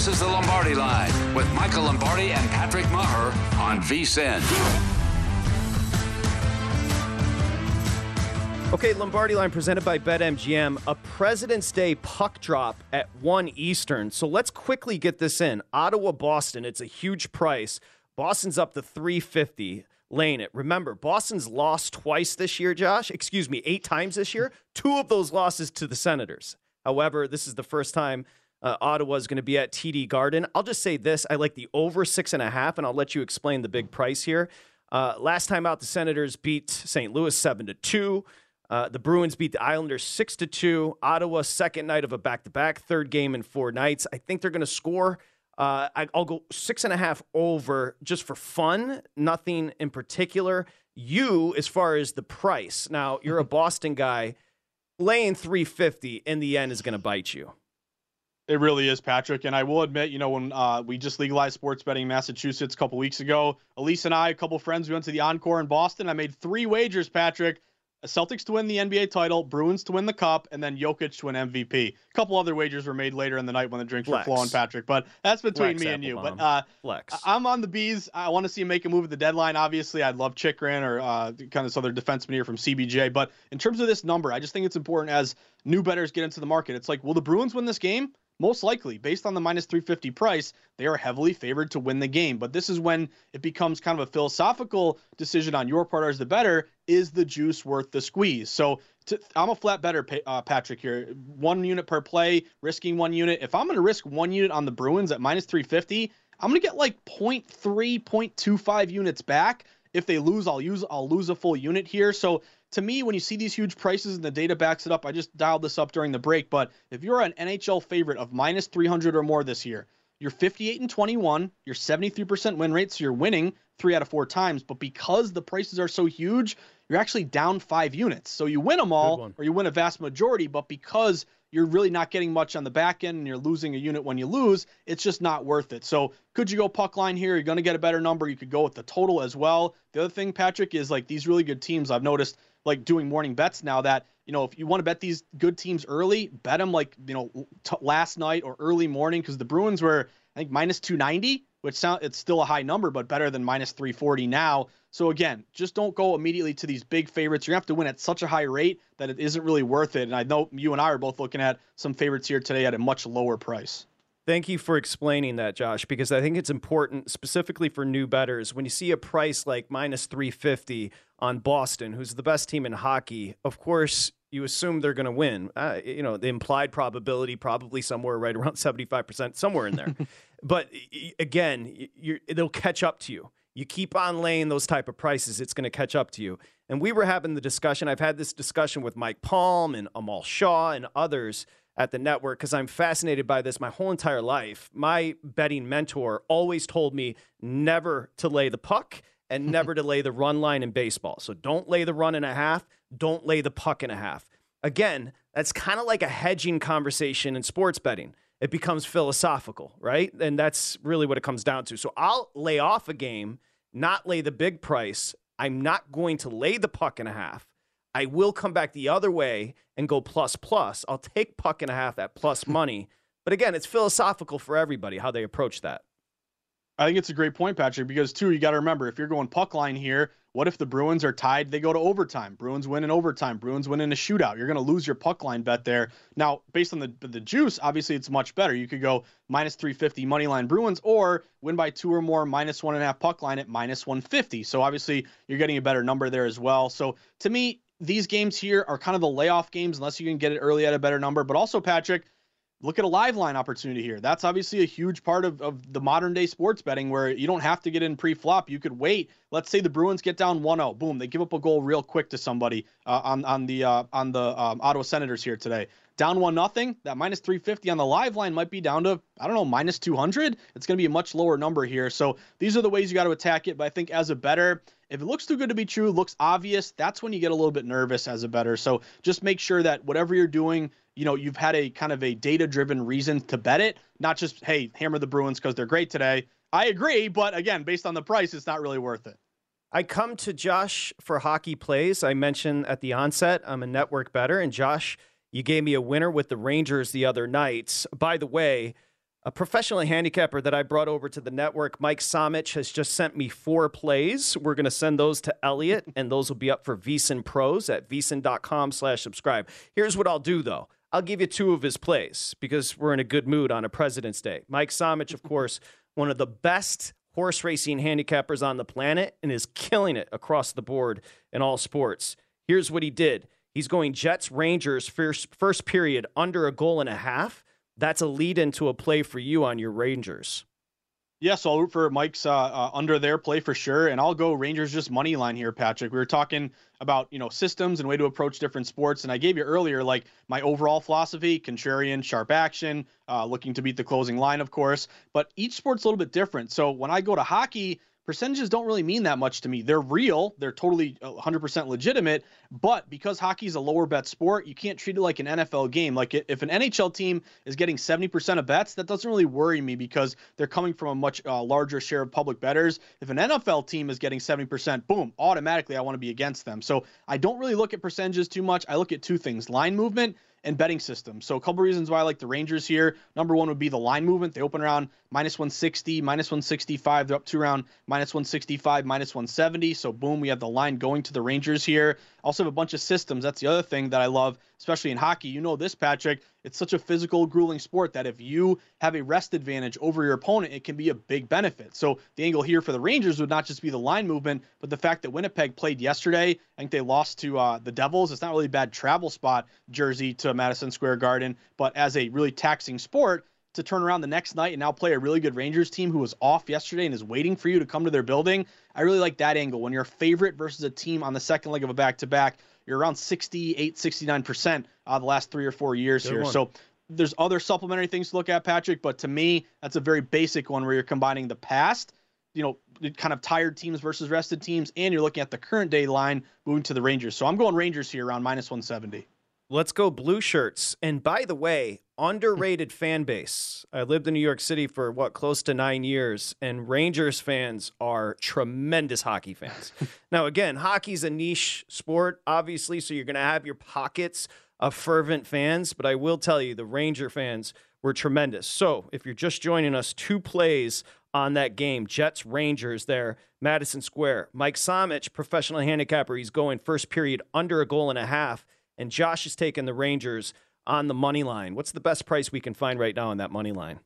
This is the Lombardi Line with Michael Lombardi and Patrick Meagher on VSIN. Okay, Lombardi line presented by BetMGM. A President's Day puck drop at 1 Eastern. So let's quickly get this in. Ottawa, Boston, it's a huge price. Boston's up to 350 laying it. Remember, Boston's lost twice this year, Josh. Excuse me, eight times this year. Two of those losses to the Senators. However, this is the first time uh, Ottawa is going to be at TD Garden. I'll just say this I like the over six and a half, and I'll let you explain the big price here. Uh, last time out, the Senators beat St. Louis 7 to 2. Uh, the Bruins beat the Islanders six to two. Ottawa second night of a back to back, third game in four nights. I think they're going to score. Uh, I, will go six and a half over just for fun, nothing in particular. You, as far as the price, now you're a Boston guy. Laying 350 in the end is going to bite you. It really is, Patrick. And I will admit, you know, when uh, we just legalized sports betting in Massachusetts a couple weeks ago, Elise and I, a couple friends, we went to the Encore in Boston. I made three wagers, Patrick. Celtics to win the NBA title, Bruins to win the cup, and then Jokic to win MVP. A couple other wagers were made later in the night when the drinks Flex. were flowing, Patrick. But that's between Flex me and you. But uh, Flex. I'm on the bees. I want to see him make a move at the deadline. Obviously, I'd love Chychrun or uh, kind of this other defenseman here from CBJ. But in terms of this number, I just think it's important as new betters get into the market. It's like, will the Bruins win this game? Most likely, based on the minus 350 price, they are heavily favored to win the game. But this is when it becomes kind of a philosophical decision on your part as the better. Is the juice worth the squeeze? So to, I'm a flat better, uh, Patrick, here. One unit per play, risking one unit. If I'm going to risk one unit on the Bruins at minus 350, I'm going to get like 0.3, 0.25 units back. If they lose, I'll use I'll lose a full unit here. So to me, when you see these huge prices and the data backs it up, I just dialed this up during the break. But if you're an NHL favorite of minus 300 or more this year, you're 58 and 21, you're 73% win rate, so you're winning three out of four times. But because the prices are so huge, you're actually down five units. So you win them all, or you win a vast majority. But because you're really not getting much on the back end and you're losing a unit when you lose, it's just not worth it. So could you go puck line here? You're going to get a better number. You could go with the total as well. The other thing, Patrick, is like these really good teams I've noticed like doing morning bets now that you know if you want to bet these good teams early, bet them like you know t- last night or early morning because the Bruins were I think minus 290, which sound it's still a high number, but better than minus 340 now. So again, just don't go immediately to these big favorites. You're gonna have to win at such a high rate that it isn't really worth it. And I know you and I are both looking at some favorites here today at a much lower price. Thank you for explaining that, Josh, because I think it's important, specifically for new betters. When you see a price like minus 350 on Boston, who's the best team in hockey, of course, you assume they're going to win. Uh, you know, the implied probability probably somewhere right around 75%, somewhere in there. but again, it'll catch up to you. You keep on laying those type of prices, it's going to catch up to you. And we were having the discussion. I've had this discussion with Mike Palm and Amal Shah and others at the network because I'm fascinated by this my whole entire life. My betting mentor always told me never to lay the puck and never to lay the run line in baseball. So don't lay the run and a half, don't lay the puck and a half. Again, that's kind of like a hedging conversation in sports betting. It becomes philosophical, right? And that's really what it comes down to. So I'll lay off a game, not lay the big price. I'm not going to lay the puck and a half. I will come back the other way and go plus plus. I'll take puck and a half at plus money But again, it's philosophical for everybody how they approach that. I think it's a great point, Patrick, because too, you got to remember if you're going puck line here, what if the Bruins are tied? They go to overtime. Bruins win in overtime. Bruins win in a shootout. You're going to lose your puck line bet there. Now, based on the the juice, obviously it's much better. You could go minus 350 money line Bruins or win by two or more minus one and a half puck line at minus 150. So obviously you're getting a better number there as well. So to me, these games here are kind of the layoff games unless you can get it early at a better number. But also, Patrick, look at a live line opportunity here. That's obviously a huge part of, of the modern day sports betting where you don't have to get in pre flop. You could wait. Let's say the Bruins get down 1 0. Boom. They give up a goal real quick to somebody uh, on, on the uh, on the um, Ottawa Senators here today. Down 1 nothing. That minus 350 on the live line might be down to, I don't know, minus 200. It's going to be a much lower number here. So these are the ways you got to attack it. But I think as a better, if it looks too good to be true, looks obvious, that's when you get a little bit nervous as a better. So just make sure that whatever you're doing, you know, you've had a kind of a data driven reason to bet it, not just, hey, hammer the Bruins because they're great today. I agree, but again, based on the price, it's not really worth it. I come to Josh for hockey plays. I mentioned at the onset, I'm a network better. And Josh, you gave me a winner with the Rangers the other night. By the way, a professional handicapper that I brought over to the network, Mike Somich, has just sent me four plays. We're going to send those to Elliot, and those will be up for VSiN Pros at VSiN.com slash subscribe. Here's what I'll do, though. I'll give you two of his plays because we're in a good mood on a President's Day. Mike Somich, of course, one of the best horse racing handicappers on the planet and is killing it across the board in all sports. Here's what he did. He's going Jets Rangers first first period under a goal and a half. That's a lead into a play for you on your Rangers. Yeah, so I'll root for Mike's uh, uh, under their play for sure, and I'll go Rangers just money line here, Patrick. We were talking about you know systems and way to approach different sports, and I gave you earlier like my overall philosophy: contrarian, sharp action, uh, looking to beat the closing line, of course. But each sport's a little bit different. So when I go to hockey, percentages don't really mean that much to me. They're real, they're totally 100% legitimate, but because hockey is a lower bet sport, you can't treat it like an NFL game. Like if an NHL team is getting 70% of bets, that doesn't really worry me because they're coming from a much uh, larger share of public bettors. If an NFL team is getting 70%, boom, automatically I want to be against them. So I don't really look at percentages too much. I look at two things line movement and betting system. So a couple reasons why I like the Rangers here. Number one would be the line movement. They open around minus 160, minus 165. They're up to around minus 165, minus 170. So boom, we have the line going to the Rangers here. Also have a bunch of systems. That's the other thing that I love, especially in hockey. You know this, Patrick. It's such a physical, grueling sport that if you have a rest advantage over your opponent, it can be a big benefit. So the angle here for the Rangers would not just be the line movement, but the fact that Winnipeg played yesterday. I think they lost to uh, the Devils. It's not really a bad travel spot, Jersey to Madison Square Garden, but as a really taxing sport, to turn around the next night and now play a really good Rangers team who was off yesterday and is waiting for you to come to their building. I really like that angle. When you're a favorite versus a team on the second leg of a back to back, you're around 68, 69% uh, the last three or four years good here. One. So there's other supplementary things to look at, Patrick, but to me, that's a very basic one where you're combining the past, you know, kind of tired teams versus rested teams, and you're looking at the current day line moving to the Rangers. So I'm going Rangers here around minus 170. Let's go blue shirts. And by the way, underrated fan base. I lived in New York City for what close to 9 years and Rangers fans are tremendous hockey fans. now again, hockey's a niche sport obviously, so you're going to have your pockets of fervent fans, but I will tell you the Ranger fans were tremendous. So, if you're just joining us, two plays on that game. Jets Rangers there, Madison Square. Mike Somich, professional handicapper, he's going first period under a goal and a half and Josh is taking the Rangers on the money line. What's the best price we can find right now on that money line?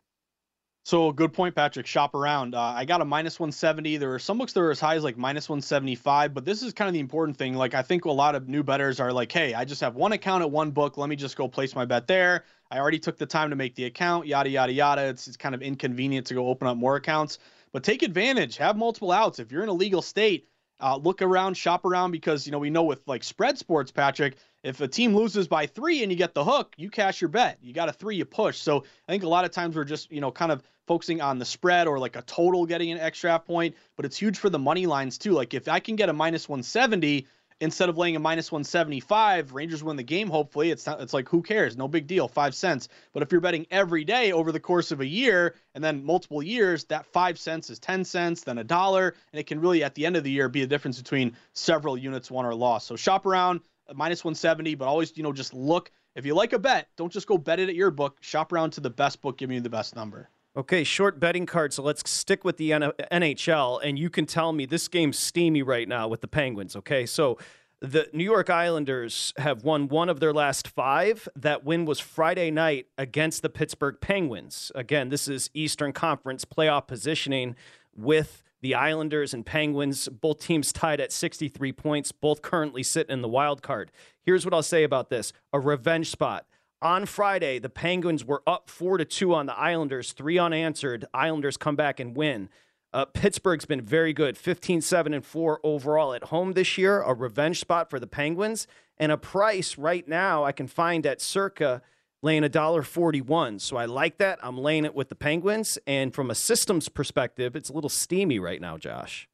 So good point, Patrick. Shop around. Uh, I got a minus 170. There are some books that are as high as like minus 175, but this is kind of the important thing. Like I think a lot of new betters are like, hey, I just have one account at one book. Let me just go place my bet there. I already took the time to make the account. Yada yada yada. It's, it's kind of inconvenient to go open up more accounts, but take advantage. Have multiple outs. If you're in a legal state, uh, look around, shop around because you know we know with like spread sports, Patrick if a team loses by three and you get the hook, you cash your bet. You got a three, you push. So I think a lot of times we're just, you know, kind of focusing on the spread or like a total getting an extra half point, but it's huge for the money lines too. Like if I can get a minus 170 instead of laying a minus 175, Rangers win the game. Hopefully, it's not. It's like who cares? No big deal, five cents. But if you're betting every day over the course of a year and then multiple years, that five cents is ten cents, then a dollar, and it can really at the end of the year be a difference between several units won or lost. So shop around minus 170, but always, you know, just look if you like a bet, don't just go bet it at your book. Shop around to the best book giving you the best number. Okay, short betting card. So let's stick with the NHL, and you can tell me this game's steamy right now with the Penguins. Okay, so the New York Islanders have won one of their last five. That win was Friday night against the Pittsburgh Penguins. Again, this is Eastern Conference playoff positioning with the Islanders and Penguins, both teams tied at 63 points, both currently sit in the wild card. Here's what I'll say about this a revenge spot. On Friday, the Penguins were up 4 to 2 on the Islanders, 3 unanswered. Islanders come back and win. Uh, Pittsburgh's been very good, 15 7 and 4 overall at home this year, a revenge spot for the Penguins, and a price right now I can find at circa laying a dollar forty-one. So I like that. I'm laying it with the Penguins, and from a systems perspective, it's a little steamy right now, Josh.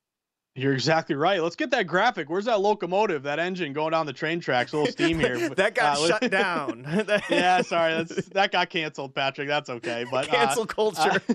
You're exactly right. Let's get that graphic. Where's that locomotive, that engine going down the train tracks? A little steam here. that got uh, shut down. yeah, sorry. that got canceled, Patrick. That's okay. But cancel uh, culture. Uh,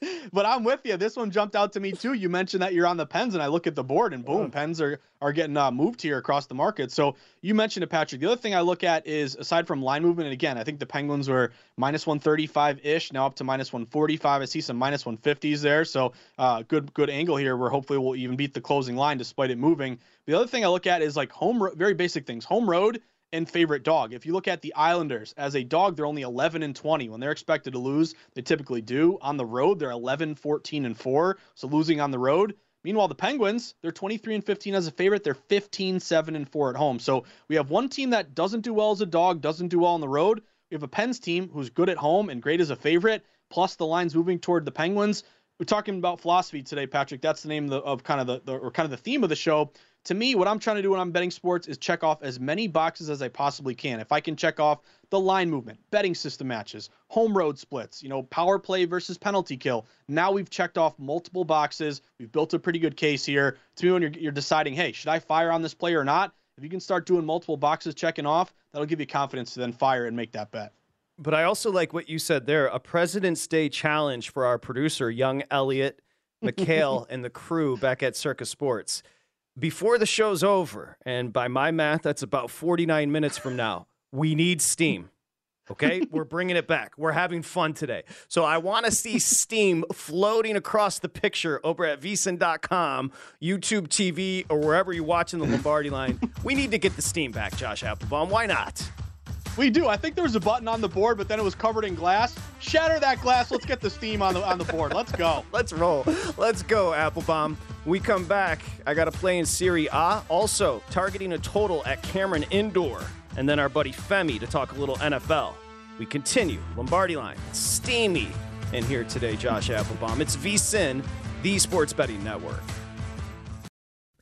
but I'm with you. This one jumped out to me too. You mentioned that you're on the pens, and I look at the board, and boom, pens are are getting uh, moved here across the market. So you mentioned it, Patrick. The other thing I look at is aside from line movement, and again, I think the Penguins were minus 135 ish, now up to minus 145. I see some minus 150s there. So uh, good good angle here, where hopefully we'll even beat the closing line despite it moving. The other thing I look at is like home, very basic things. Home road and favorite dog. If you look at the Islanders as a dog, they're only 11 and 20. When they're expected to lose, they typically do. On the road, they're 11, 14 and 4. So losing on the road. Meanwhile, the Penguins, they're 23 and 15 as a favorite. They're 15, 7 and 4 at home. So we have one team that doesn't do well as a dog, doesn't do well on the road. We have a Pens team who's good at home and great as a favorite, plus the lines moving toward the Penguins. We're talking about philosophy today, Patrick. That's the name of, the, of kind of the, the or kind of the theme of the show to me, what I'm trying to do when I'm betting sports is check off as many boxes as I possibly can. If I can check off the line movement, betting system matches, home road splits, you know, power play versus penalty kill. Now we've checked off multiple boxes. We've built a pretty good case here. To me, when you're, you're deciding, hey, should I fire on this player or not? If you can start doing multiple boxes checking off, that'll give you confidence to then fire and make that bet. But I also like what you said there a President's Day challenge for our producer, young Elliot McHale, and the crew back at Circa Sports before the show's over, and by my math, that's about 49 minutes from now, we need steam. Okay, we're bringing it back. We're having fun today. So I want to see steam floating across the picture over at vsin.com, YouTube TV, or wherever you're watching the Lombardi line. We need to get the steam back, Josh Appelbaum. Why not? We do. I think there was a button on the board, but then it was covered in glass. Shatter that glass. Let's get the steam on the on the board. Let's go. Let's roll. Let's go, Appelbaum. We come back. I got to play in Serie A. Also, targeting a total at Cameron Indoor. And then our buddy Femi to talk a little NFL. We continue. Lombardi line. Steamy. And here today, Josh Appelbaum. It's VSIN, the Sports Betting Network.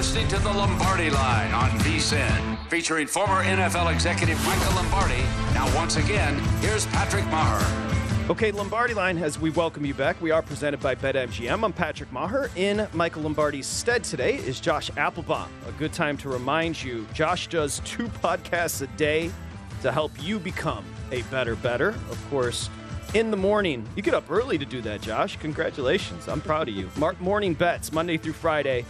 Listening to the Lombardi Line on VSIN, featuring former NFL executive Michael Lombardi. Now, once again, here's Patrick Meagher. Okay, Lombardi line, as we welcome you back, we are presented by BetMGM. I'm Patrick Meagher. In Michael Lombardi's stead today is Josh Appelbaum. A good time to remind you Josh does two podcasts a day to help you become a better, better. Of course, in the morning. You get up early to do that, Josh. Congratulations. I'm proud of you. Mark morning bets, Monday through Friday,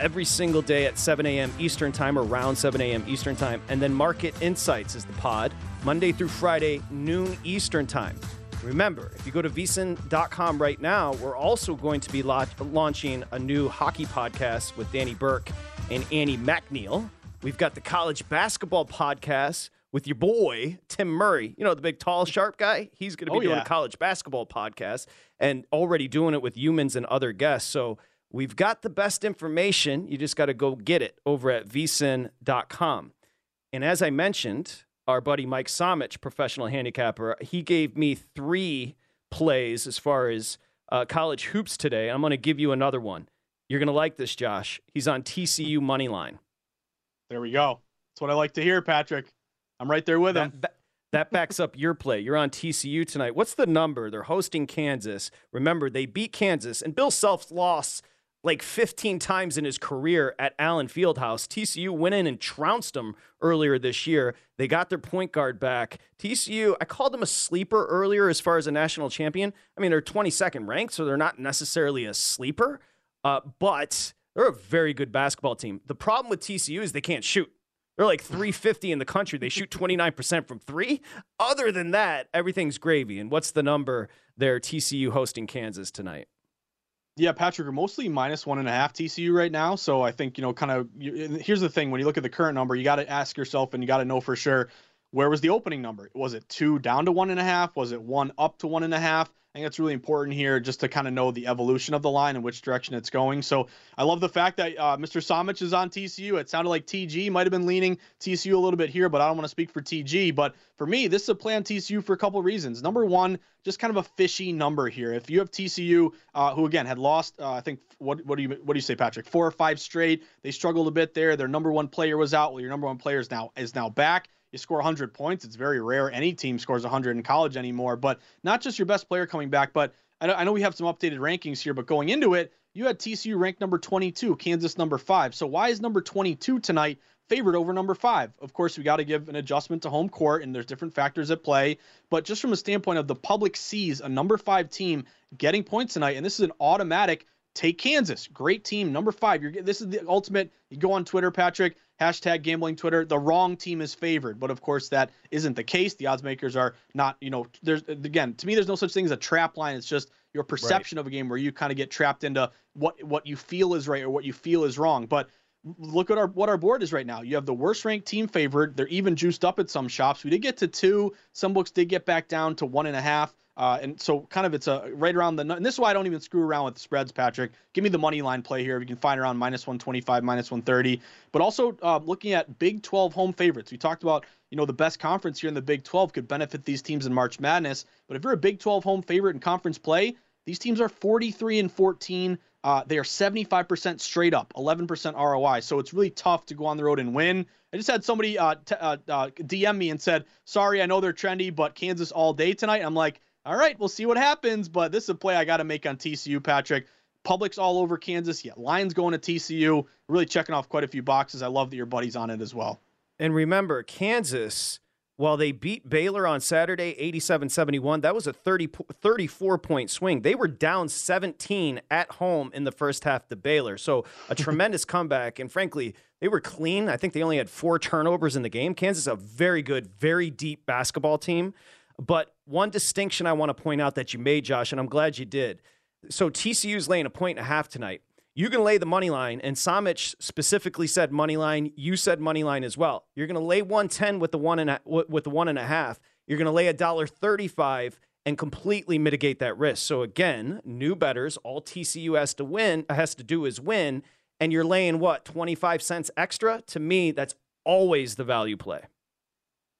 every single day at 7 a.m. Eastern Time, around 7 a.m. Eastern Time. And then Market Insights is the pod, Monday through Friday, noon Eastern Time. Remember, if you go to vsin.com right now, we're also going to be la- launching a new hockey podcast with Danny Burke and Annie McNeil. We've got the college basketball podcast with your boy, Tim Murray. You know, the big, tall, sharp guy? He's going to be Oh, doing yeah. a college basketball podcast and already doing it with humans and other guests. So we've got the best information. You just got to go get it over at vsin.com. And as I mentioned, our buddy Mike Somich, professional handicapper, he gave me three plays as far as uh, college hoops today. I'm going to give you another one. You're going to like this, Josh. He's on TCU money line. There we go. That's what I like to hear, Patrick. I'm right there with him. That, that, that backs up your play. You're on TCU tonight. What's the number? They're hosting Kansas. Remember, they beat Kansas, and Bill Self's lost like 15 times in his career at Allen Fieldhouse. TCU went in and trounced them earlier this year. They got their point guard back. TCU, I called them a sleeper earlier as far as a national champion. I mean, they're 22nd ranked, so they're not necessarily a sleeper, uh, but they're a very good basketball team. The problem with TCU is they can't shoot. They're like 350 in the country. They shoot 29% from three. Other than that, everything's gravy. And what's the number there? TCU hosting Kansas tonight. Yeah, Patrick, are mostly minus one and a half TCU right now. So I think, you know, kind of here's the thing when you look at the current number, you got to ask yourself and you got to know for sure where was the opening number? Was it two down to one and a half? Was it one up to one and a half? I think that's really important here just to kind of know the evolution of the line and which direction it's going. So I love the fact that uh, Mr. Somich is on TCU. It sounded like TG might have been leaning TCU a little bit here, but I don't want to speak for TG. But for me, this is a play on TCU for a couple of reasons. Number one, just kind of a fishy number here. If you have TCU, uh, who again had lost, uh, I think what what do you what do you say, Patrick? Four or five straight. They struggled a bit there. Their number one player was out. Well, your number one player is now is now back you score 100 points. It's very rare any team scores 100 in college anymore. But not just your best player coming back, but I know, we have some updated rankings here, but going into it, you had TCU ranked number 22, Kansas number five. So why is number 22 tonight favored over number five? Of course, we got to give an adjustment to home court, and there's different factors at play. But just from a standpoint of the public sees a number five team getting points tonight, and this is an automatic take Kansas. Great team, number five. You're this is the ultimate. You go on Twitter, Patrick. Hashtag gambling Twitter. The wrong team is favored, but of course that isn't the case. The odds makers are not. You know, there's again to me, there's no such thing as a trap line. It's just your perception right. of a game where you kind of get trapped into what what you feel is right or what you feel is wrong. But look at our what our board is right now. You have the worst ranked team favored. They're even juiced up at some shops. We did get to two. Some books did get back down to one and a half. Uh, and so kind of it's a right around the and this is why I don't even screw around with the spreads, Patrick. Give me the money line play here. You can find around minus 125, minus 130. But also uh, looking at Big 12 home favorites. We talked about you know the best conference here in the Big 12 could benefit these teams in March Madness. But if you're a Big 12 home favorite in conference play, these teams are 43 and 14. Uh, they are 75% straight up, 11% ROI. So it's really tough to go on the road and win. I just had somebody uh, t- uh, DM me and said, "Sorry, I know they're trendy, but Kansas all day tonight." I'm like all right, we'll see what happens. But this is a play I got to make on TCU, Patrick. Public's all over Kansas. Yeah, Lions going to TCU. Really checking off quite a few boxes. I love that your buddy's on it as well. And remember, Kansas, while they beat Baylor on Saturday 87 71, that was a 30, 34 point swing. They were down 17 at home in the first half to Baylor. So a tremendous comeback. And frankly, they were clean. I think they only had four turnovers in the game. Kansas, a very good, very deep basketball team. But one distinction I want to point out that you made, Josh, and I'm glad you did. So TCU's laying a point and a half tonight. You can lay the money line, and Somich specifically said money line. You said money line as well. You're going to lay 110 with the one and a, with the one and a half. You're going to lay a dollar 35 and completely mitigate that risk. So again, new betters, all TCU has to win has to do is win, and you're laying what 25 cents extra. To me, that's always the value play.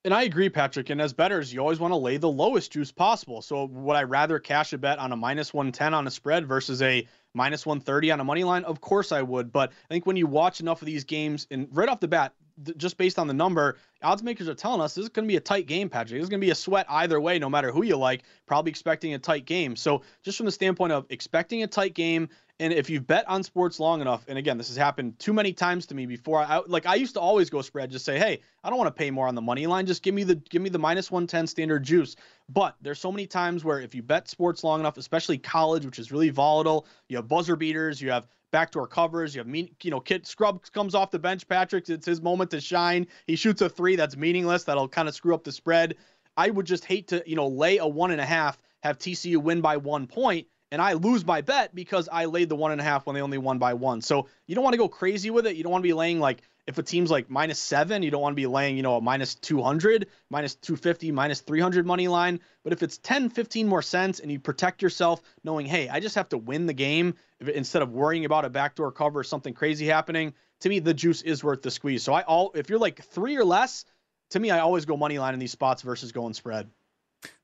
And I agree, Patrick. And as betters, you always want to lay the lowest juice possible. So would I rather cash a bet on a minus 110 on a spread versus a minus 130 on a money line? Of course I would. But I think when you watch enough of these games, and right off the bat, th- just based on the number, odds makers are telling us this is going to be a tight game, Patrick. This is going to be a sweat either way, no matter who you like. Probably expecting a tight game. So just from the standpoint of expecting a tight game, and if you've bet on sports long enough, and again, this has happened too many times to me before. I like I used to always go spread, just say, hey, I don't want to pay more on the money line. Just give me the give me the minus 110 standard juice. But there's so many times where if you bet sports long enough, especially college, which is really volatile, you have buzzer beaters, you have backdoor covers. You have mean, you know, Kid Scrub comes off the bench. Patrick, it's his moment to shine. He shoots a three that's meaningless. That'll kind of screw up the spread. I would just hate to, you know, lay a one and a half, have TCU win by one point, and I lose my bet because I laid the one and a half when they only won by one. So you don't want to go crazy with it. You don't want to be laying like if a team's like minus seven, you don't want to be laying, you know, a minus 200, minus 250, minus 300 money line. But if it's 10, 15 more cents and you protect yourself knowing, hey, I just have to win the game instead of worrying about a backdoor cover or something crazy happening, to me, the juice is worth the squeeze. So I all, if you're like three or less, to me, I always go money line in these spots versus going spread.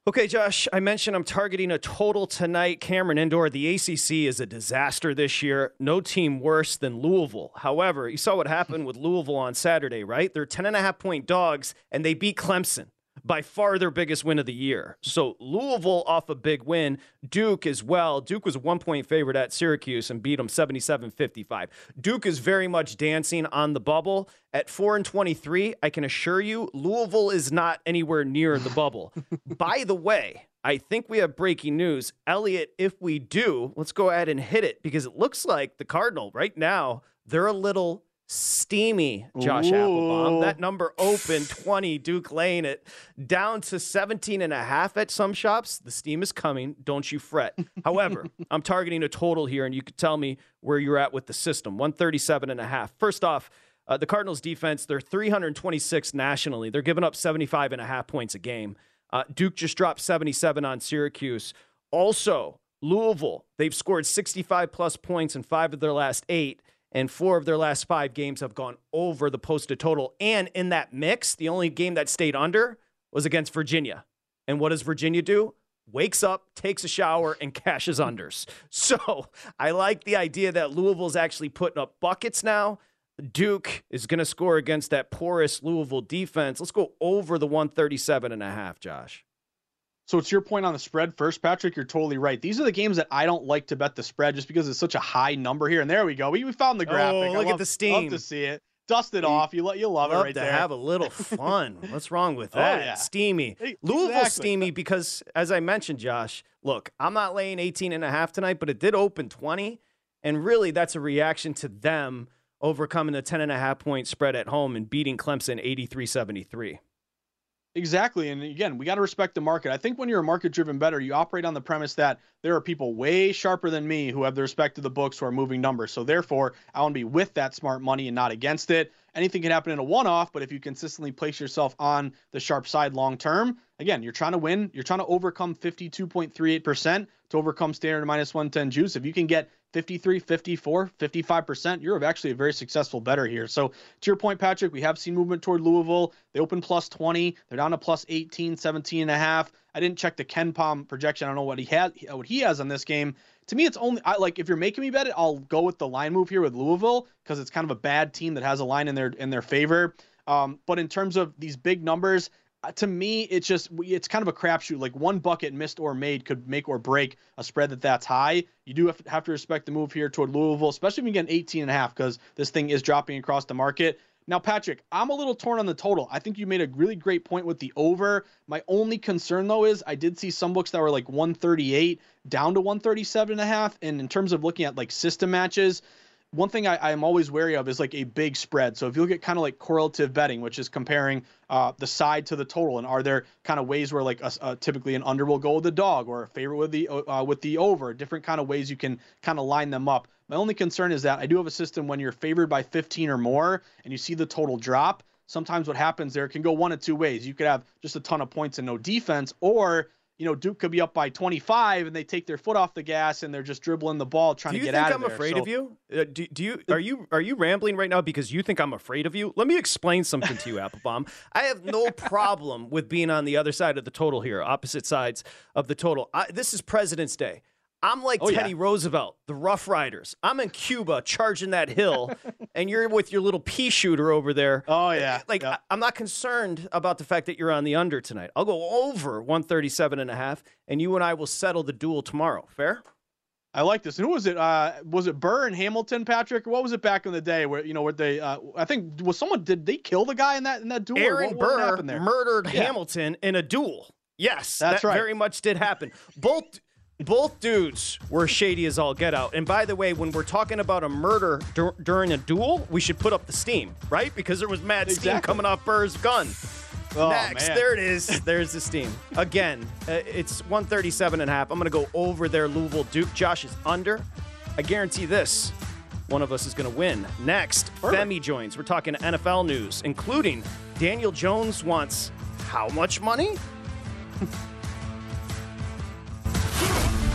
Okay, Josh, I mentioned I'm targeting a total tonight. Cameron Indoor, the ACC is a disaster this year. No team worse than Louisville. However, you saw what happened with Louisville on Saturday, right? They're 10 and a half point dogs, and they beat Clemson by far their biggest win of the year. So Louisville off a big win. Duke as well. Duke was one point favorite at Syracuse and beat them 77 55. Duke is very much dancing on the bubble. At 4 and 23, I can assure you, Louisville is not anywhere near the bubble. By the way, I think we have breaking news. Elliot, if we do, let's go ahead and hit it because it looks like the Cardinal right now, they're a little steamy Josh Ooh. Appelbaum. That number open 20 Duke Lane it down to 17 and a half at some shops. The steam is coming. Don't you fret. However, I'm targeting a total here and you could tell me where you're at with the system. 137 and a half. First off, uh, the Cardinals defense, they're 326 nationally. They're giving up 75 and a half points a game. Uh, Duke just dropped 77 on Syracuse. Also, Louisville, they've scored 65 plus points in five of their last eight and four of their last five games have gone over the posted total. And in that mix, the only game that stayed under was against Virginia. And what does Virginia do? Wakes up, takes a shower, and cashes unders. So I like the idea that Louisville's actually putting up buckets now. Duke is going to score against that porous Louisville defense. Let's go over the 137 and a half, Josh. So it's your point on the spread first, Patrick. You're totally right. These are the games that I don't like to bet the spread just because it's such a high number here. And there we go. We, we found the oh, graphic. Oh, look love, at the steam. Love to see it. Dust it off. You let you love, love it right to there. have a little fun. What's wrong with oh, that? Oh, yeah. Steamy. Hey, Louisville exactly. steamy because as I mentioned, Josh, look, I'm not laying 18 and a half tonight, but it did open 20. And really that's a reaction to them overcoming the 10 and a half point spread at home and beating Clemson 83-73. Exactly. And again, we got to respect the market. I think when you're a market driven better, you operate on the premise that there are people way sharper than me who have the respect of the books who are moving numbers. So therefore, I want to be with that smart money and not against it. Anything can happen in a one off, but if you consistently place yourself on the sharp side long term, again, you're trying to win. You're trying to overcome 52.38% to overcome standard minus 110 juice. If you can get 53, 54, 55%, you're actually a very successful better here. So to your point, Patrick, we have seen movement toward Louisville. They opened plus 20. They're down to plus 18, 17 and a half. I didn't check the KenPom projection. I don't know what he had, what he has on this game. To me, it's only I like if you're making me bet it, I'll go with the line move here with Louisville because it's kind of a bad team that has a line in their in their favor. Um, but in terms of these big numbers, Uh, to me, it's just it's kind of a crapshoot. Like one bucket missed or made could make or break a spread that that's high. You do have to respect the move here toward Louisville, especially if you get an 18 and a half because this thing is dropping across the market. Now, Patrick, I'm a little torn on the total. I think you made a really great point with the over. My only concern though is I did see some books that were like 138 down to 137 and a half. And in terms of looking at like system matches, one thing I, am always wary of is like a big spread. So if you look at kind of like correlative betting, which is comparing uh, the side to the total, and are there kind of ways where like a, a, typically an under will go with the dog or a favorite with the uh, with the over, different kind of ways you can kind of line them up. My only concern is that I do have a system when you're favored by 15 or more, and you see the total drop. Sometimes what happens there can go one of two ways. You could have just a ton of points and no defense, or you know, Duke could be up by 25 and they take their foot off the gas and they're just dribbling the ball trying to get out of there. Do you think I'm afraid so, of you? Uh, do, do, you are you are you rambling right now because you think I'm afraid of you? Let me explain something to you, Appelbaum. I have no problem with being on the other side of the total here, opposite sides of the total. I, this is President's Day. I'm like Oh, Teddy yeah. Roosevelt, the Rough Riders. I'm in Cuba charging that hill, and you're with your little pea shooter over there. Oh yeah. Like, Yeah. I'm not concerned about the fact that you're on the under tonight. I'll go over 137 and a half, and you and I will settle the duel tomorrow. Fair? I like this. And who was it? Uh, was it Burr and Hamilton, Patrick? What was it back in the day where you know where they? Uh, I think was someone did they kill the guy in that in that duel? Aaron what, Burr murdered Yeah. Hamilton in a duel. Yes, That's that right. very much did happen. Both both dudes were shady as all get out. And by the way, when we're talking about a murder dur- during a duel, we should put up the steam, right? Because there was mad steam Exactly. coming off Burr's gun. Oh, Next, man. there it is. There's the steam. Again, uh, it's 137 and a half. I'm going to go over there, Louisville Duke. Josh is under. I guarantee this. One of us is going to win. Next, Femi joins. We're talking NFL news, including Daniel Jones wants how much money?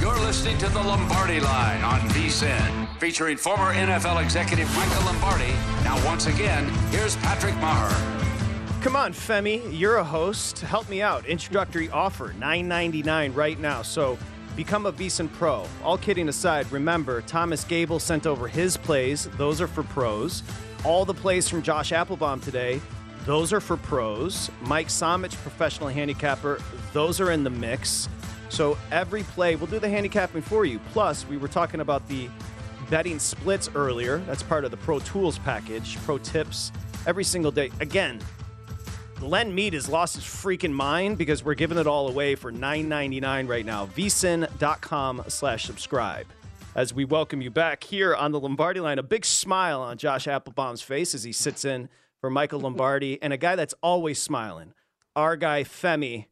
You're listening to the Lombardi Line on VSIN, featuring former NFL executive Michael Lombardi. Now, once again, here's Patrick Meagher. Come on, Femi, you're a host. Help me out. Introductory offer, $9.99 right now. So become a VSiN Pro. All kidding aside, remember, Thomas Gable sent over his plays. Those are for pros. All the plays from Josh Appelbaum today, those are for pros. Mike Somich, professional handicapper, those are in the mix. So every play, we'll do the handicapping for you. Plus, we were talking about the betting splits earlier. That's part of the Pro Tools package, Pro Tips, every single day. Again, Len Mead has lost his freaking mind because we're giving it all away for $9.99 right now. vsin.com slash subscribe. As we welcome you back here on the Lombardi line, a big smile on Josh Appelbaum's face as he sits in for Michael Lombardi and a guy that's always smiling, our guy Femi.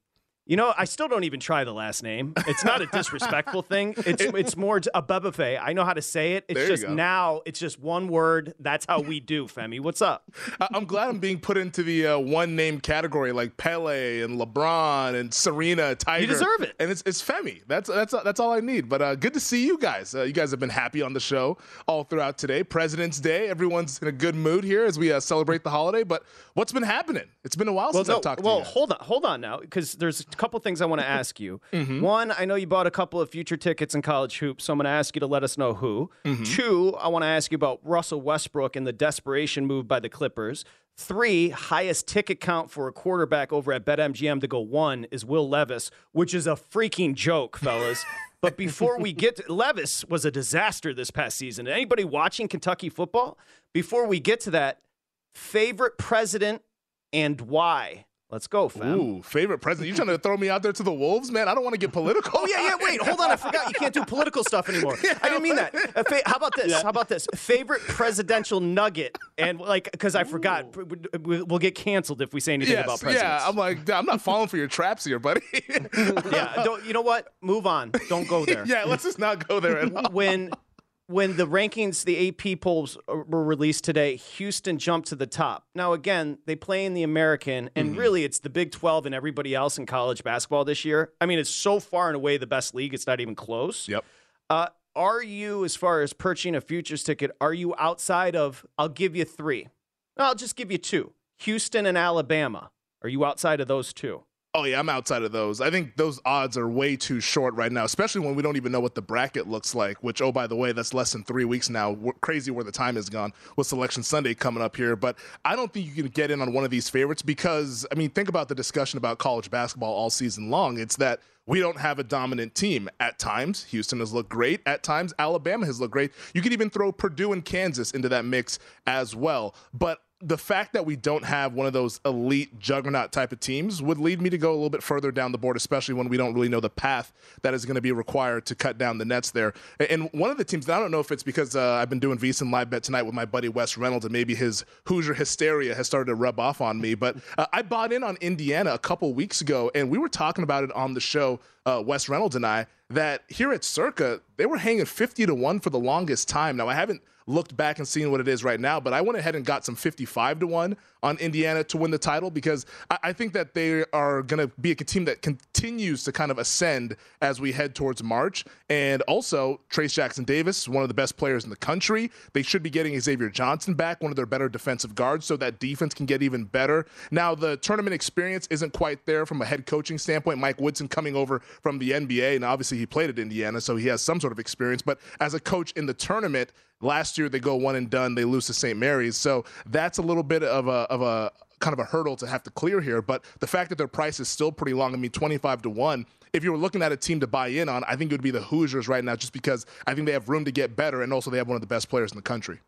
You know, I still don't even try the last name. It's not a disrespectful thing. It's it's more a Bubba bebefe. I know how to say it. It's There just now. It's just one word. That's how we do, Femi. What's up? I'm glad I'm being put into the uh, one name category like Pele and LeBron and Serena, Tiger. You deserve it. And it's, it's Femi. That's that's that's all I need. But uh, good to see you guys. Uh, you guys have been happy on the show all throughout today. President's Day. Everyone's in a good mood here as we uh, celebrate the holiday. But what's been happening? It's been a while since I've talked well, to you. guys. hold on, hold on now, because there's couple things I want to ask you. Mm-hmm. One, I know you bought a couple of future tickets in college hoops, so I'm going to ask you to let us know who. Mm-hmm. Two, I want to ask you about Russell Westbrook and the desperation move by the Clippers. Three, highest ticket count for a quarterback over at BetMGM to go one is Will Levis, which is a freaking joke, fellas. But before we get to Levis was a disaster this past season. Anybody watching Kentucky football? Before we get to that, favorite president and why? Let's go, fam. Ooh, favorite president. You trying to throw me out there to the wolves, man? I don't want to get political. Oh yeah, yeah. Wait, hold on. I forgot you can't do political stuff anymore. I didn't mean that. Fa- how about this? How about this? Favorite presidential nugget, and like, because I forgot, we- we'll get canceled if we say anything Yes, about presidents. yeah. I'm like, I'm not falling for your traps here, buddy. yeah. Don't, you know what? Move on. Don't go there. yeah, let's just not go there at all. when when the rankings, the AP polls uh, were released today, Houston jumped to the top. Now, again, they play in the American, and Mm-hmm. really it's the Big 12 and everybody else in college basketball this year. I mean, it's so far and away the best league, it's not even close. Yep. Uh, are you, as far as purchasing a futures ticket, are you outside of, I'll give you three. I'll just give you two Houston and Alabama. Are you outside of those two? Oh yeah, I'm outside of those. I think those odds are way too short right now, especially when we don't even know what the bracket looks like. Which, oh by the way, that's less than three weeks now. We're crazy where the time has gone with Selection Sunday coming up here. But I don't think you can get in on one of these favorites because I mean, think about the discussion about college basketball all season long. It's that we don't have a dominant team. At times, Houston has looked great. At times, Alabama has looked great. You could even throw Purdue and Kansas into that mix as well. But the fact that we don't have one of those elite juggernaut type of teams would lead me to go a little bit further down the board, especially when we don't really know the path that is going to be required to cut down the nets there. And one of the teams, I don't know if it's because uh, I've been doing VSiN live bet tonight with my buddy Wes Reynolds, and maybe his Hoosier hysteria has started to rub off on me. But uh, I bought in on Indiana a couple weeks ago, and we were talking about it on the show, uh, Wes Reynolds and I, that here at Circa they were hanging 50 to one for the longest time. Now I haven't looked back and seen what it is right now, but I went ahead and got some 55 to 1 on Indiana to win the title because I, I think that they are going to be a team that continues to kind of ascend as we head towards March. And also, Trayce Jackson Davis, one of the best players in the country. They should be getting Xavier Johnson back, one of their better defensive guards, so that defense can get even better. Now, the tournament experience isn't quite there from a head coaching standpoint. Mike Woodson coming over from the NBA, and obviously he played at Indiana, so he has some sort of experience. But as a coach in the tournament, last year they go one and done, they lose to St. Mary's, so that's a little bit of a of a kind of a hurdle to have to clear here. But the fact that their price is still pretty long, I mean, 25 to 1, if you were looking at a team to buy in on, I think it would be the Hoosiers right now, just because I think they have room to get better, and also they have one of the best players in the country.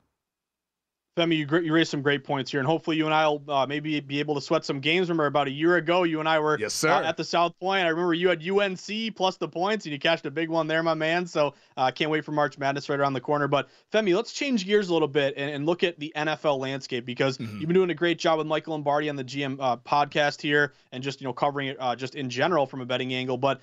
Femi, you, you raised some great points here, and hopefully you and I will uh, maybe be able to sweat some games. Remember, about a year ago, you and I were yes, sir. Uh, at the South Point. I remember you had UNC plus the points, and you cashed a big one there, my man. So I uh, can't wait for March Madness right around the corner. But Femi, let's change gears a little bit and, and look at the NFL landscape because mm-hmm. you've been doing a great job with Michael Lombardi on the GM uh, podcast here, and just you know covering it uh, just in general from a betting angle. But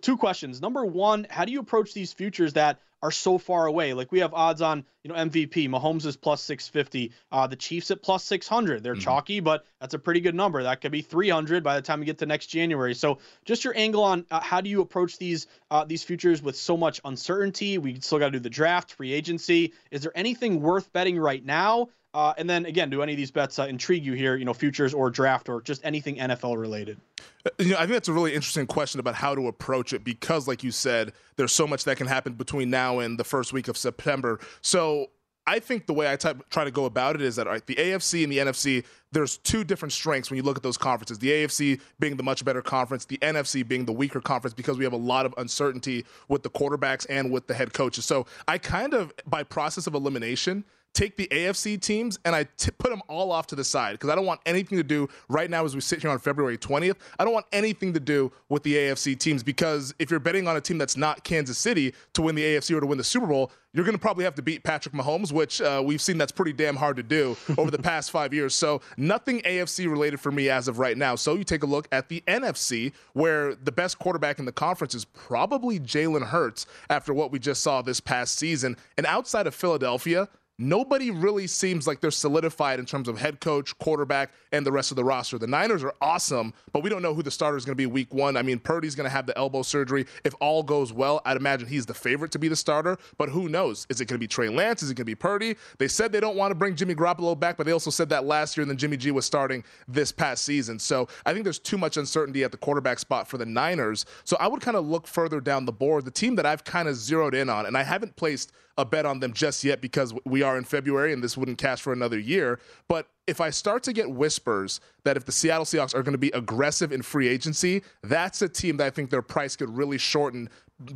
two questions. Number one, how do you approach these futures that are so far away? Like we have odds on, you know, MVP. Mahomes is plus 650. Uh, the Chiefs at plus 600. They're mm-hmm. chalky, but that's a pretty good number. That could be 300 by the time we get to next January. So just your angle on uh, how do you approach these uh, these futures with so much uncertainty? We still got to do the draft, free agency. Is there anything worth betting right now? Uh, and then again, do any of these bets uh, intrigue you here? You know, futures or draft or just anything NFL related? Uh, you know, I think that's a really interesting question about how to approach it because, like you said, there's so much that can happen between now and the first week of September. So I think the way I type, try to go about it is that right, the AFC and the NFC, there's two different strengths when you look at those conferences. The AFC being the much better conference, the NFC being the weaker conference because we have a lot of uncertainty with the quarterbacks and with the head coaches. So I kind of, by process of elimination, take the AFC teams and I t- put them all off to the side because I don't want anything to do right now as we sit here on February 20th. I don't want anything to do with the AFC teams because if you're betting on a team that's not Kansas City to win the AFC or to win the Super Bowl, you're going to probably have to beat Patrick Mahomes, which uh, we've seen that's pretty damn hard to do over the past five years. So nothing AFC related for me as of right now. So you take a look at the NFC, where the best quarterback in the conference is probably Jalen Hurts after what we just saw this past season. And outside of Philadelphia, nobody really seems like they're solidified in terms of head coach, quarterback, and the rest of the roster. The Niners are awesome, but we don't know who the starter is going to be week one. I mean, Purdy's going to have the elbow surgery. If all goes well, I'd imagine he's the favorite to be the starter, but who knows? Is it going to be Trey Lance? Is it going to be Purdy? They said they don't want to bring Jimmy Garoppolo back, but they also said that last year, and then Jimmy G was starting this past season. So I think there's too much uncertainty at the quarterback spot for the Niners. So I would kind of look further down the board. The team that I've kind of zeroed in on, and I haven't placed a bet on them just yet because we are in February and this wouldn't cash for another year. But if I start to get whispers that if the Seattle Seahawks are going to be aggressive in free agency, that's a team that I think their price could really shorten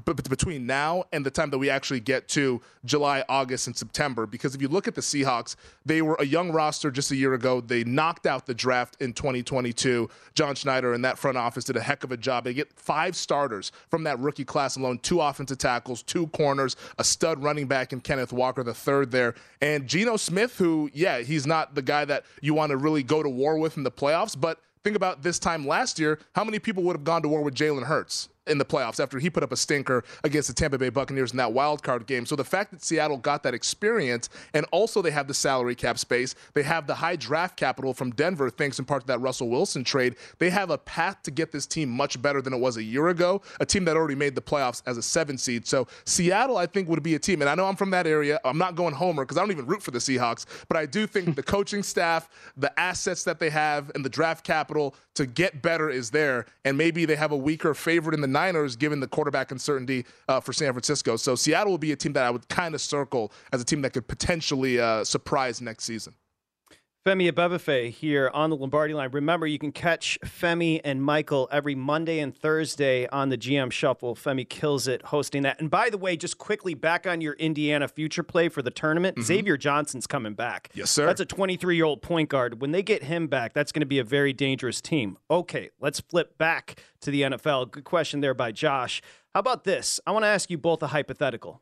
between now and the time that we actually get to July, August, and September. Because if you look at the Seahawks, they were a young roster just a year ago. They knocked out the draft in 2022. John Schneider and that front office did a heck of a job. They get five starters from that rookie class alone two offensive tackles, two corners, a stud running back in Kenneth Walker, the third there. And Geno Smith, who, yeah, he's not the guy that you want to really go to war with in the playoffs, but think about this time last year, how many people would have gone to war with Jalen Hurts? In the playoffs after he put up a stinker against the Tampa Bay Buccaneers in that wild card game. So the fact that Seattle got that experience and also they have the salary cap space, they have the high draft capital from Denver thanks in part to that Russell Wilson trade. They have a path to get this team much better than it was a year ago, a team that already made the playoffs as a 7 seed. So Seattle I think would be a team and I know I'm from that area. I'm not going homer because I don't even root for the Seahawks, but I do think the coaching staff, the assets that they have and the draft capital to get better is there and maybe they have a weaker favorite in the Niners, given the quarterback uncertainty uh, for San Francisco. So Seattle will be a team that I would kind of circle as a team that could potentially uh, surprise next season. Femi Abebefe here on the Lombardi line. Remember, you can catch Femi and Michael every Monday and Thursday on the GM Shuffle. Femi kills it hosting that. And by the way, just quickly back on your Indiana future play for the tournament, mm-hmm. Xavier Johnson's coming back. Yes, sir. That's a 23 year old point guard. When they get him back, that's going to be a very dangerous team. Okay, let's flip back to the NFL. Good question there by Josh. How about this? I want to ask you both a hypothetical.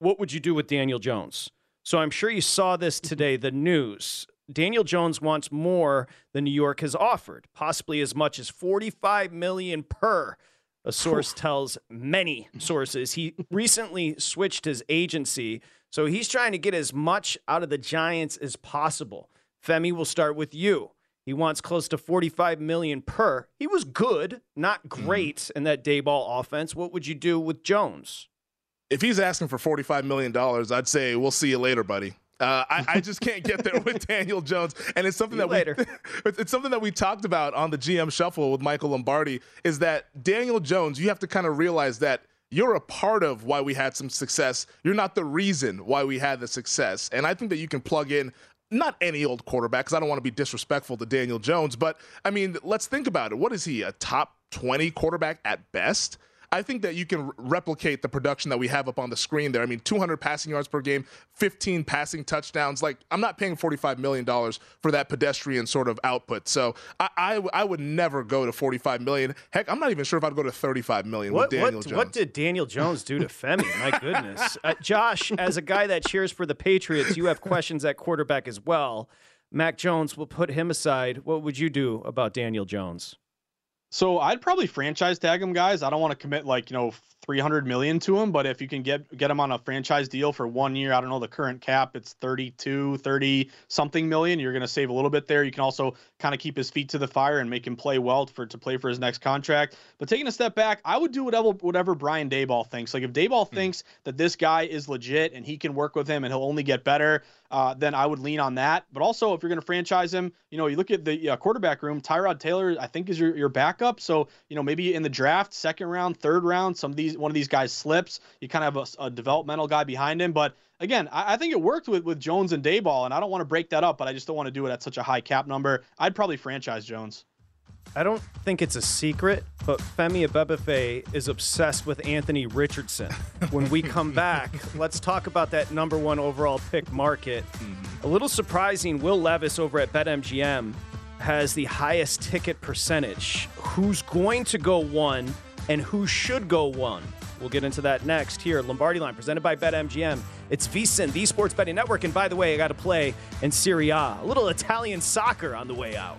What would you do with Daniel Jones? So I'm sure you saw this today, the news. Daniel Jones wants more than New York has offered, possibly as much as 45 million per. A source tells many sources. He recently switched his agency, so he's trying to get as much out of the Giants as possible. Femi will start with you. He wants close to 45 million per. He was good, not mm-hmm. great in that Daboll offense. What would you do with Jones? If he's asking for 45 million dollars, I'd say we'll see you later, buddy. Uh, I, I, just can't get there with Daniel Jones, and it's something that later. we it's something that we talked about on the GM Shuffle with Michael Lombardi. Is that Daniel Jones? You have to kind of realize that you're a part of why we had some success. You're not the reason why we had the success, and I think that you can plug in not any old quarterback because I don't want to be disrespectful to Daniel Jones, but I mean, let's think about it. What is he? A top 20 quarterback at best? I think that you can replicate the production that we have up on the screen there. I mean, 200 passing yards per game, 15 passing touchdowns. Like, I'm not paying $45 million for that pedestrian sort of output. So I, I, I would never go to 45 million. Heck, I'm not even sure if I'd go to 35 million what, with Daniel what, Jones. What did Daniel Jones do to Femi? My goodness. Uh, Josh, as a guy that cheers for the Patriots, you have questions at quarterback as well. Mac Jones, will put him aside. What would you do about Daniel Jones? So I'd probably franchise tag him, guys. I don't want to commit like you know 300 million to him, but if you can get get him on a franchise deal for one year, I don't know the current cap, it's 32, 30 something million. You're going to save a little bit there. You can also kind of keep his feet to the fire and make him play well for to play for his next contract. But taking a step back, I would do whatever whatever Brian Daboll thinks. Like if Daboll mm. thinks that this guy is legit and he can work with him and he'll only get better, uh, then I would lean on that. But also, if you're going to franchise him, you know, you look at the uh, quarterback room. Tyrod Taylor, I think, is your, your backup. So you know, maybe in the draft, second round, third round, some of these one of these guys slips. You kind of have a, a developmental guy behind him. But again, I, think it worked with with Jones and Daboll, and I don't want to break that up, but I just don't want to do it at such a high cap number. I'd probably franchise Jones. I don't think it's a secret, but Femi Abebefe is obsessed with Anthony Richardson. When we come back, let's talk about that number one overall pick market. Mm-hmm. A little surprising, Will Levis over at BetMGM has the highest ticket percentage. Who's going to go one and who should go one? We'll get into that next here. Lombardi Line presented by BetMGM. It's VSIN, the sports betting network. And by the way, I got to play in Serie A. A little Italian soccer on the way out.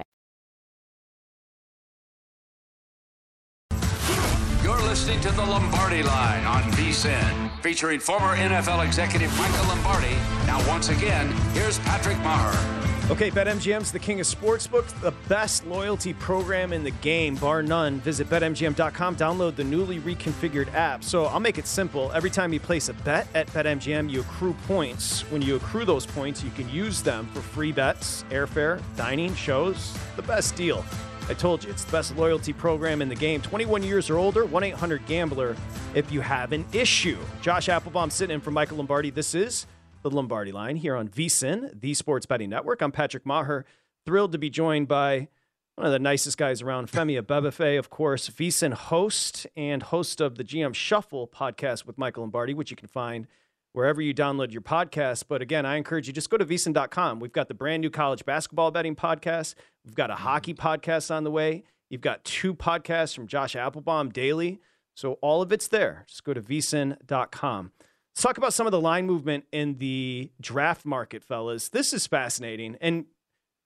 Listening to the Lombardi Line on VSIN, featuring former NFL executive Michael Lombardi. Now, once again, here's Patrick Meagher. Okay, BetMGM's the king of sportsbook, the best loyalty program in the game, bar none. Visit BetMGM.com, download the newly reconfigured app. So I'll make it simple. Every time you place a bet at BetMGM, you accrue points. When you accrue those points, you can use them for free bets, airfare, dining, shows. The best deal. I told you, it's the best loyalty program in the game. 21 years or older, 1 800 Gambler if you have an issue. Josh Appelbaum sitting in for Michael Lombardi. This is the Lombardi line here on VSIN, the Sports Betting Network. I'm Patrick Meagher. thrilled to be joined by one of the nicest guys around, Femi Abebefe, of course, VSIN host and host of the GM Shuffle podcast with Michael Lombardi, which you can find wherever you download your podcast. But again, I encourage you just go to VSIN.com. We've got the brand new college basketball betting podcast. We've got a mm-hmm. hockey podcast on the way. You've got two podcasts from Josh Appelbaum daily. So all of it's there. Just go to VSIN.com. Let's talk about some of the line movement in the draft market, fellas. This is fascinating. And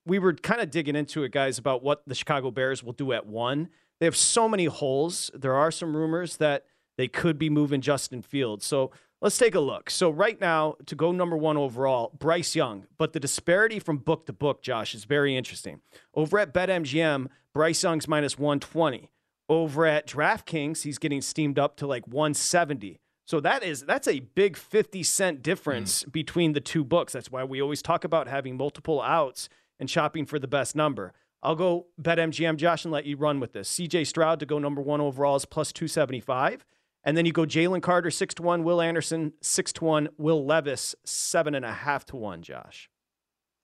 we were kind of digging into it, guys, about what the Chicago Bears will do at one. They have so many holes. There are some rumors that they could be moving Justin Fields. So Let's take a look. So right now, to go number one overall, Bryce Young. But the disparity from book to book, Josh, is very interesting. Over at BetMGM, Bryce Young's minus 120. Over at DraftKings, he's getting steamed up to like 170. So that is that's a big 50 cent difference mm. between the two books. That's why we always talk about having multiple outs and shopping for the best number. I'll go bet MGM, Josh, and let you run with this. CJ Stroud to go number one overall is plus 275. And then you go Jalen Carter, six to one, Will Anderson, six to one, Will Levis, seven and a half to one, Josh.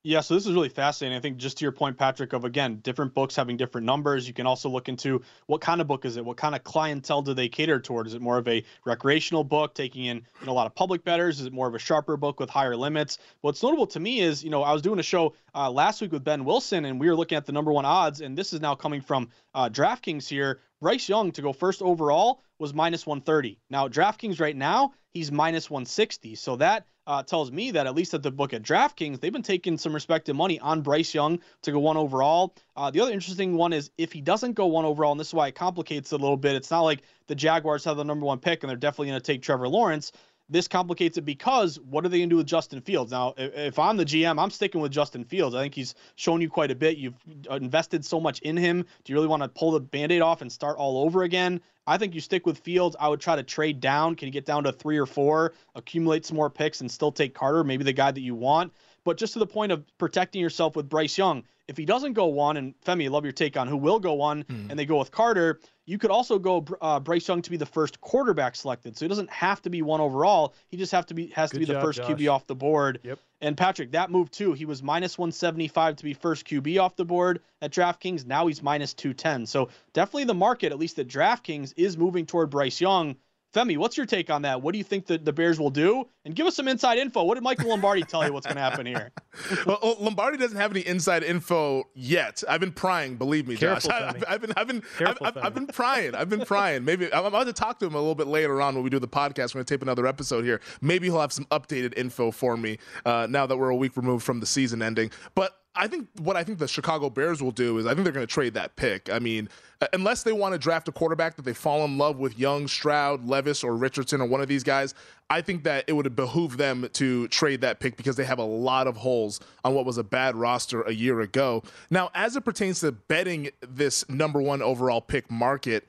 Yeah, so this is really fascinating. I think just to your point, Patrick, of again, different books having different numbers. You can also look into what kind of book is it? What kind of clientele do they cater toward? Is it more of a recreational book taking in you know, a lot of public betters? Is it more of a sharper book with higher limits? What's notable to me is, you know, I was doing a show uh, last week with Ben Wilson, and we were looking at the number one odds, and this is now coming from uh, DraftKings here. Bryce Young to go first overall was minus 130. Now, DraftKings right now, he's minus 160. So that uh, tells me that at least at the book at DraftKings, they've been taking some respected money on Bryce Young to go one overall. Uh, the other interesting one is if he doesn't go one overall, and this is why it complicates it a little bit. It's not like the Jaguars have the number one pick and they're definitely going to take Trevor Lawrence this complicates it because what are they going to do with Justin Fields? Now, if I'm the GM, I'm sticking with Justin Fields. I think he's shown you quite a bit. You've invested so much in him. Do you really want to pull the band aid off and start all over again? I think you stick with Fields. I would try to trade down. Can you get down to three or four, accumulate some more picks, and still take Carter, maybe the guy that you want? But just to the point of protecting yourself with Bryce Young, if he doesn't go one, and Femi, I love your take on who will go one, mm. and they go with Carter, you could also go uh, Bryce Young to be the first quarterback selected. So he doesn't have to be one overall. He just have to be has Good to be job, the first Josh. QB off the board. Yep. And Patrick, that move too. He was minus 175 to be first QB off the board at DraftKings. Now he's minus 210. So definitely the market, at least at DraftKings, is moving toward Bryce Young. Femi, what's your take on that? What do you think that the Bears will do? And give us some inside info. What did Michael Lombardi tell you what's going to happen here? well, Lombardi doesn't have any inside info yet. I've been prying, believe me, Careful, Josh. I, have I've been, I've been, Careful, I've, I've, been prying. I've been prying. Maybe I'm about to talk to him a little bit later on when we do the podcast. We're going to tape another episode here. Maybe he'll have some updated info for me uh, now that we're a week removed from the season ending. But I think what I think the Chicago Bears will do is I think they're going to trade that pick. I mean, unless they want to draft a quarterback that they fall in love with, Young, Stroud, Levis, or Richardson, or one of these guys, I think that it would behoove them to trade that pick because they have a lot of holes on what was a bad roster a year ago. Now, as it pertains to betting this number one overall pick market,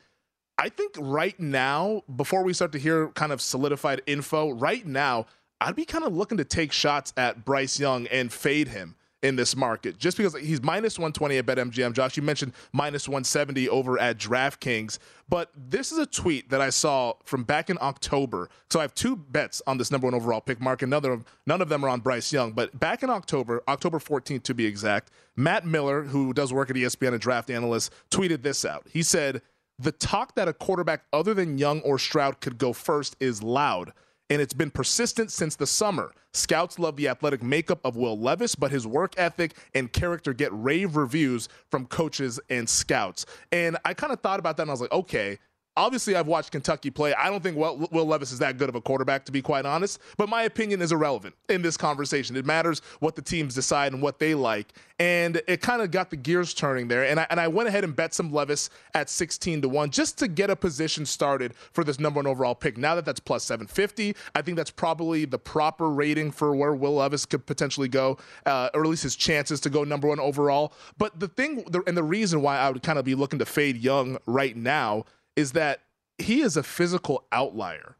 I think right now, before we start to hear kind of solidified info, right now, I'd be kind of looking to take shots at Bryce Young and fade him in this market just because he's minus 120 at BetMGM. Josh, you mentioned minus 170 over at DraftKings, but this is a tweet that I saw from back in October. So I have two bets on this number one overall pick Mark. Them, none of them are on Bryce Young, but back in October, October 14th to be exact, Matt Miller, who does work at ESPN, a draft analyst, tweeted this out. He said, "The talk that a quarterback other than Young or Stroud could go first is loud." And it's been persistent since the summer. Scouts love the athletic makeup of Will Levis, but his work ethic and character get rave reviews from coaches and scouts. And I kind of thought about that and I was like, okay, Obviously, I've watched Kentucky play. I don't think Will, Levis is that good of a quarterback, to be quite honest. But my opinion is irrelevant in this conversation. It matters what the teams decide and what they like. And it kind of got the gears turning there. And I, and I went ahead and bet some Levis at 16 to 1 just to get a position started for this number one overall pick. Now that that's plus 750, I think that's probably the proper rating for where Will Levis could potentially go, uh, or at least his chances to go number one overall. But the thing, and the reason why I would kind of be looking to fade Young right now is that he is a physical outlier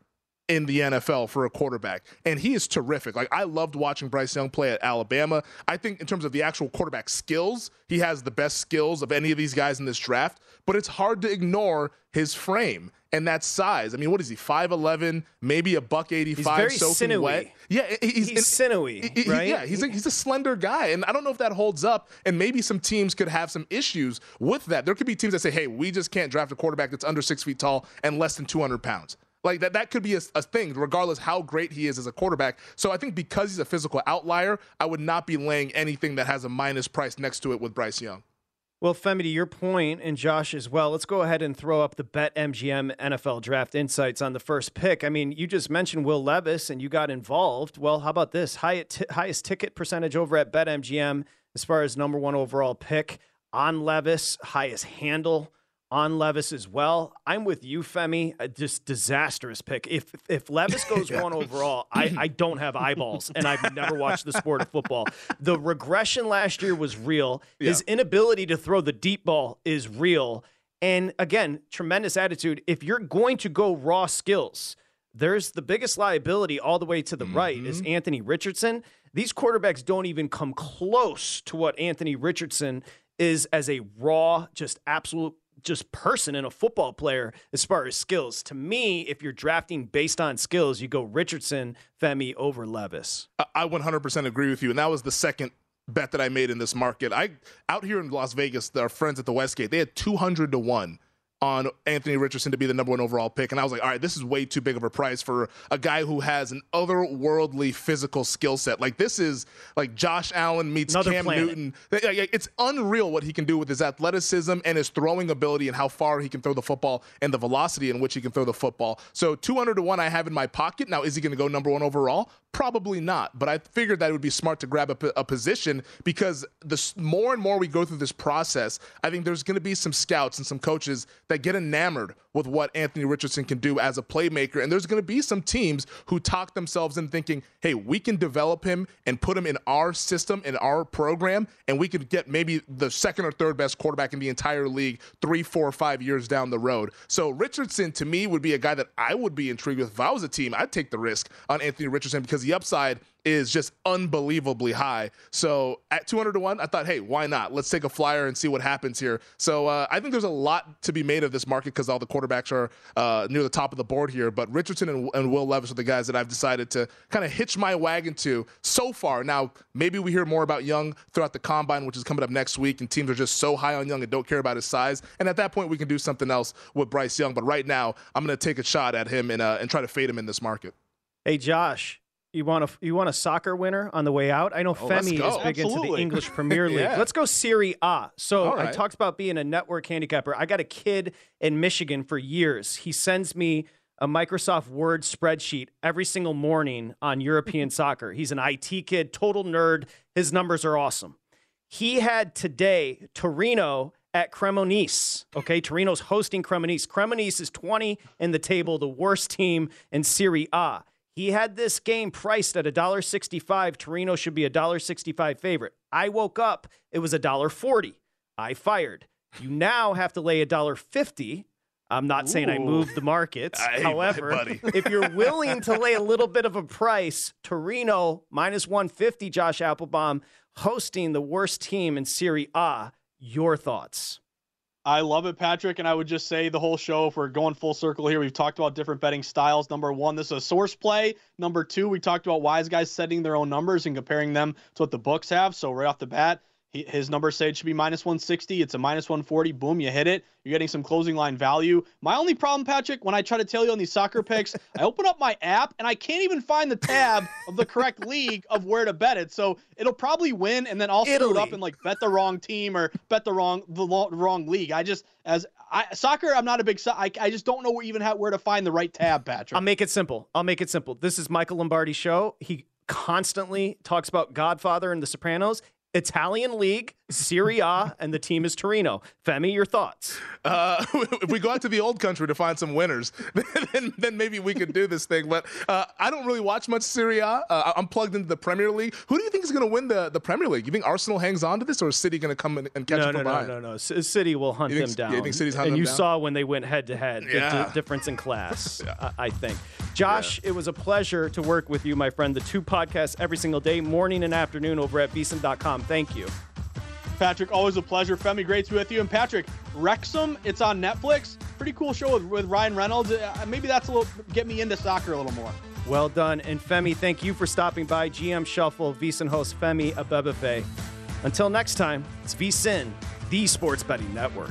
in the NFL for a quarterback. And he is terrific. Like I loved watching Bryce Young play at Alabama. I think in terms of the actual quarterback skills, he has the best skills of any of these guys in this draft, but it's hard to ignore his frame and that size. I mean, what is he? 5'11, maybe a buck 85 he's very soaking sinewy. wet. Yeah, he's, he's sinewy, he, right? Yeah, he's a, he's a slender guy, and I don't know if that holds up. And maybe some teams could have some issues with that. There could be teams that say, "Hey, we just can't draft a quarterback that's under six feet tall and less than 200 pounds." Like that, that could be a, a, thing, regardless how great he is as a quarterback. So I think because he's a physical outlier, I would not be laying anything that has a minus price next to it with Bryce Young. Well, Femi, to your point, and Josh as well, let's go ahead and throw up the Bet MGM NFL Draft Insights on the first pick. I mean, you just mentioned Will Levis and you got involved. Well, how about this? Highest, highest ticket percentage over at Bet MGM as far as number one overall pick on Levis, highest handle on Levis as well. I'm with you, Femi. A just disastrous pick. If if Levis goes yeah. one overall, I, I don't have eyeballs and I've never watched the sport of football. The regression last year was real. Yeah. His inability to throw the deep ball is real. And again, tremendous attitude. If you're going to go raw skills, there's the biggest liability all the way to the mm-hmm. right is mm-hmm. Anthony Richardson. These quarterbacks don't even come close to what Anthony Richardson is as a raw, just absolute just person and a football player as far as skills. To me, if you're drafting based on skills, you go Richardson, Femi over Levis. I 100% agree with you. And that was the second bet that I made in this market. I out here in Las Vegas, our friends at the Westgate, they had 200 to 1 on Anthony Richardson to be the number one overall pick. And I was like, all right, this is way too big of a price for a guy who has an otherworldly physical skill set. Like, this is like Josh Allen meets Another Cam planet. Newton. It's unreal what he can do with his athleticism and his throwing ability and how far he can throw the football and the velocity in which he can throw the football. So, 200 to 1 I have in my pocket. Now, is he going to go number one overall? Probably not. But I figured that it would be smart to grab a, position because the more and more we go through this process, I think there's going to be some scouts and some coaches that get enamored with what Anthony Richardson can do as a playmaker. And there's going to be some teams who talk themselves in thinking, hey, we can develop him and put him in our system, in our program, and we could get maybe the second or third best quarterback in the entire league three, four, five years down the road. So Richardson, to me, would be a guy that I would be intrigued with. If I was a team, I'd take the risk on Anthony Richardson because the upside – is just unbelievably high. So at 200 to 1, I thought, hey, why not? Let's take a flyer and see what happens here. So uh, I think there's a lot to be made of this market because all the quarterbacks are uh, near the top of the board here. But Richardson and, and Will Levis are the guys that I've decided to kind of hitch my wagon to so far. Now, maybe we hear more about Young throughout the combine, which is coming up next week, and teams are just so high on Young and don't care about his size. And at that point, we can do something else with Bryce Young. But right now, I'm going to take a shot at him and, uh, and try to fade him in this market. Hey, Josh, you want a you want a soccer winner on the way out? I know oh, Femi is big Absolutely. into the English Premier League. yeah. Let's go Serie A. So right. I talked about being a network handicapper. I got a kid in Michigan for years. He sends me a Microsoft Word spreadsheet every single morning on European soccer. He's an IT kid, total nerd. His numbers are awesome. He had today Torino at Cremonese. Okay, Torino's hosting Cremonese. Cremonese is 20 in the table, the worst team in Serie A. He had this game priced at $1.65. Torino should be a $1.65 favorite. I woke up, it was $1.40. I fired. You now have to lay $1.50. I'm not Ooh. saying I moved the markets. However, if you're willing to lay a little bit of a price, Torino minus 150, Josh Appelbaum hosting the worst team in Serie A. Your thoughts? I love it, Patrick. And I would just say the whole show, if we're going full circle here, we've talked about different betting styles. Number one, this is a source play. Number two, we talked about wise guys setting their own numbers and comparing them to what the books have. So, right off the bat, he, his numbers say it should be minus 160. It's a minus 140. Boom, you hit it. You're getting some closing line value. My only problem, Patrick, when I try to tell you on these soccer picks, I open up my app and I can't even find the tab of the correct league of where to bet it. So it'll probably win, and then I'll screw it up and like bet the wrong team or bet the wrong the wrong league. I just as I, soccer, I'm not a big. I, I just don't know even how, where to find the right tab, Patrick. I'll make it simple. I'll make it simple. This is Michael Lombardi's show. He constantly talks about Godfather and The Sopranos. Italian League, Serie A, and the team is Torino. Femi, your thoughts? Uh, if we go out to the old country to find some winners, then, then maybe we could do this thing. But uh, I don't really watch much Serie A. Uh, I'm plugged into the Premier League. Who do you think is going to win the, the Premier League? You think Arsenal hangs on to this, or is City going to come and, and catch no, up no, no, no, no, no. City will hunt think, them down. Yeah, you think City's hunting And you down? saw when they went head to head, the d- difference in class, yeah. I, I think. Josh, yeah. it was a pleasure to work with you, my friend. The two podcasts every single day, morning and afternoon, over at VSiN.com. Thank you. Patrick, always a pleasure. Femi, great to be with you. And Patrick, Wrexham, it's on Netflix. Pretty cool show with, with Ryan Reynolds. Uh, maybe that's a little get me into soccer a little more. Well done. And Femi, thank you for stopping by. GM Shuffle, VSiN host Femi Abebefe. Until next time, it's VSiN, the sports betting network.